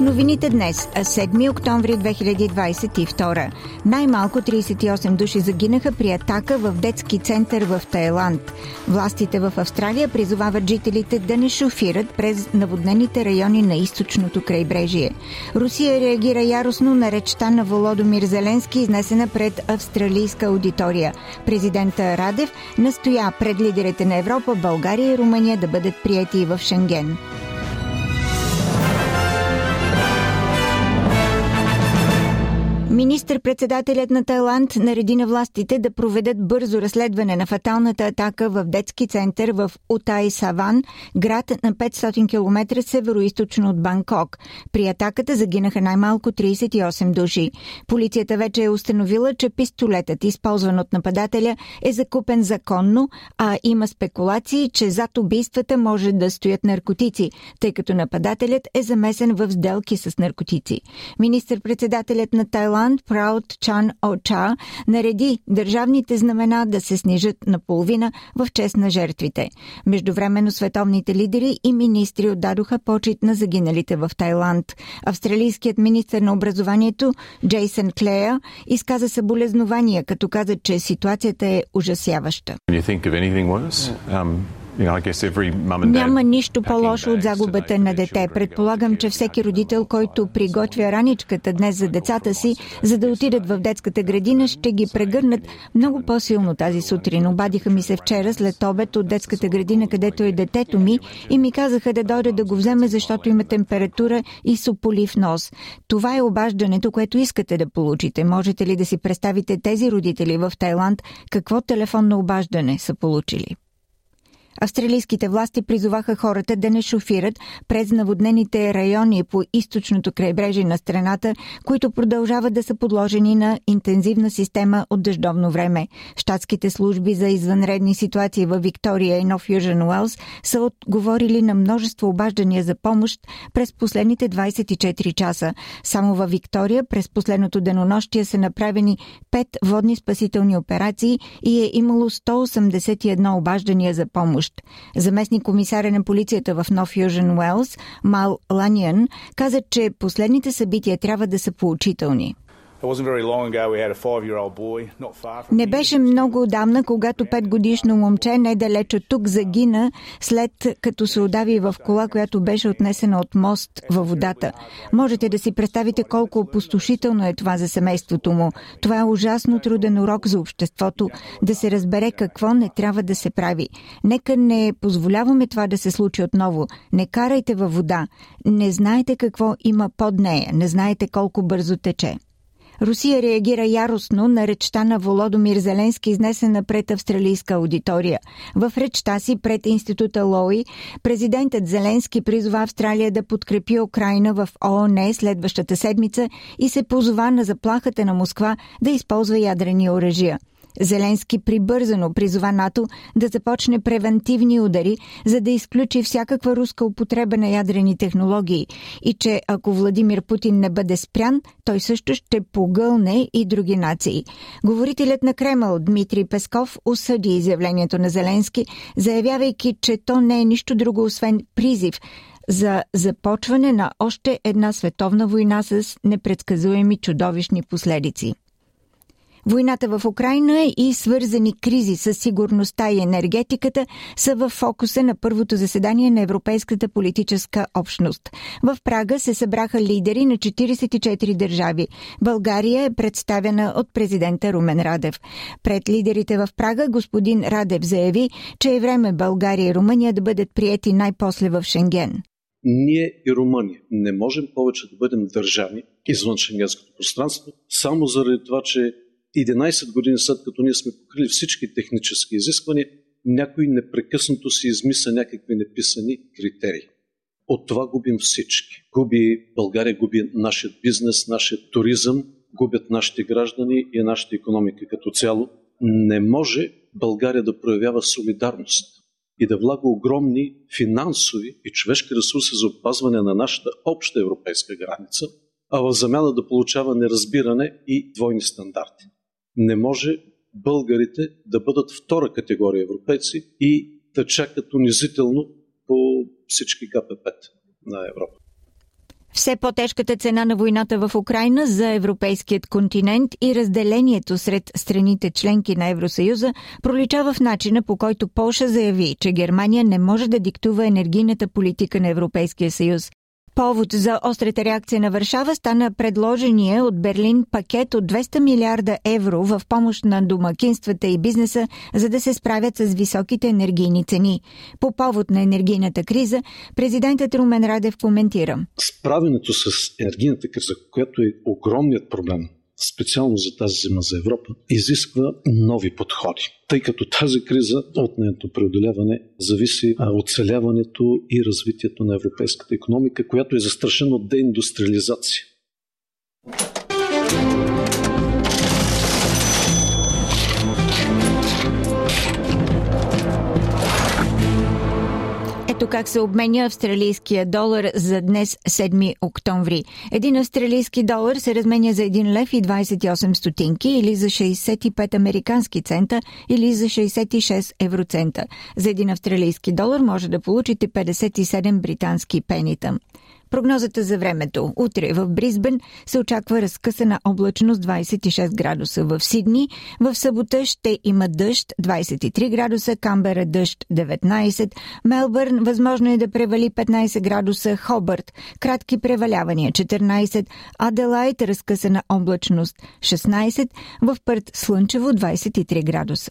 Новините днес, 7 октомври 2022, най-малко 38 души загинаха при атака в детски център в Тайланд. Властите в Австралия призовават жителите да не шофират през наводнените райони на източното крайбрежие. Русия реагира яростно на речта на Володомир Зеленски, изнесена пред австралийска аудитория. Президента Радев настоя пред лидерите на Европа, България и Румъния да бъдат прияти в Шенген. Министър-председателят на Тайланд нареди на властите да проведат бързо разследване на фаталната атака в детски център в Утай Саван, град на 500 км северо от Банкок. При атаката загинаха най-малко 38 души. Полицията вече е установила, че пистолетът, използван от нападателя, е закупен законно, а има спекулации, че зад убийствата може да стоят наркотици, тъй като нападателят е замесен в сделки с наркотици. Министър-председателят на Тайланд Тайланд Праут Чан Оча нареди държавните знамена да се снижат наполовина в чест на жертвите. Междувременно световните лидери и министри отдадоха почет на загиналите в Тайланд. Австралийският министр на образованието Джейсън Клея изказа съболезнования, като каза, че ситуацията е ужасяваща. Няма нищо по-лошо от загубата на дете. Предполагам, че всеки родител, който приготвя раничката днес за децата си, за да отидат в детската градина, ще ги прегърнат много по-силно тази сутрин. Обадиха ми се вчера след обед от детската градина, където е детето ми и ми казаха да дойде да го вземе, защото има температура и сополив нос. Това е обаждането, което искате да получите. Можете ли да си представите тези родители в Тайланд какво телефонно обаждане са получили? Австралийските власти призоваха хората да не шофират през наводнените райони по източното крайбрежие на страната, които продължават да са подложени на интензивна система от дъждовно време. Штатските служби за извънредни ситуации в Виктория и Нов Южен Уелс са отговорили на множество обаждания за помощ през последните 24 часа. Само във Виктория през последното денонощие са направени 5 водни спасителни операции и е имало 181 обаждания за помощ помощ. Заместник комисаря на полицията в Нов Южен Уелс, Мал Ланиан, каза, че последните събития трябва да са поучителни. Не беше много отдавна, когато петгодишно момче недалеч от тук загина, след като се удави в кола, която беше отнесена от мост във водата. Можете да си представите колко опустошително е това за семейството му. Това е ужасно труден урок за обществото, да се разбере какво не трябва да се прави. Нека не позволяваме това да се случи отново. Не карайте във вода. Не знаете какво има под нея. Не знаете колко бързо тече. Русия реагира яростно на речта на Володомир Зеленски, изнесена пред австралийска аудитория. В речта си пред института Лои, президентът Зеленски призова Австралия да подкрепи Украина в ООН следващата седмица и се позова на заплахата на Москва да използва ядрени оръжия. Зеленски прибързано призова НАТО да започне превентивни удари, за да изключи всякаква руска употреба на ядрени технологии и че ако Владимир Путин не бъде спрян, той също ще погълне и други нации. Говорителят на Кремъл Дмитрий Песков осъди изявлението на Зеленски, заявявайки, че то не е нищо друго освен призив за започване на още една световна война с непредсказуеми чудовищни последици. Войната в Украина и свързани кризи с сигурността и енергетиката са в фокуса на първото заседание на Европейската политическа общност. В Прага се събраха лидери на 44 държави. България е представена от президента Румен Радев. Пред лидерите в Прага господин Радев заяви, че е време България и Румъния да бъдат приети най-после в Шенген ние и Румъния не можем повече да бъдем държави извън шенгенското пространство, само заради това, че 11 години след като ние сме покрили всички технически изисквания, някой непрекъснато си измисля някакви неписани критерии. От това губим всички. Губи България, губи нашия бизнес, нашия туризъм, губят нашите граждани и нашата економика като цяло. Не може България да проявява солидарност и да влага огромни финансови и човешки ресурси за опазване на нашата обща европейска граница, а в замяна да получава неразбиране и двойни стандарти. Не може българите да бъдат втора категория европейци и да чакат унизително по всички КПП на Европа. Все по-тежката цена на войната в Украина за европейският континент и разделението сред страните членки на Евросъюза проличава в начина по който Полша заяви, че Германия не може да диктува енергийната политика на Европейския съюз. Повод за острата реакция на Варшава стана предложения от Берлин пакет от 200 милиарда евро в помощ на домакинствата и бизнеса, за да се справят с високите енергийни цени. По повод на енергийната криза, президентът Румен Радев коментира. Справенето с енергийната криза, която е огромният проблем специално за тази зима за Европа, изисква нови подходи. Тъй като тази криза от нейното преодоляване зависи от оцеляването и развитието на европейската економика, която е застрашена от деиндустриализация. Ето как се обменя австралийския долар за днес 7 октомври. Един австралийски долар се разменя за 1 лев и 28 стотинки или за 65 американски цента или за 66 евроцента. За един австралийски долар може да получите 57 британски пенита. Прогнозата за времето. Утре в Бризбен се очаква разкъсана облачност 26 градуса. В Сидни в събота ще има дъжд 23 градуса, Камбера дъжд 19, Мелбърн възможно е да превали 15 градуса, Хобърт кратки превалявания 14, Аделайт разкъсана облачност 16, в Пърт слънчево 23 градуса.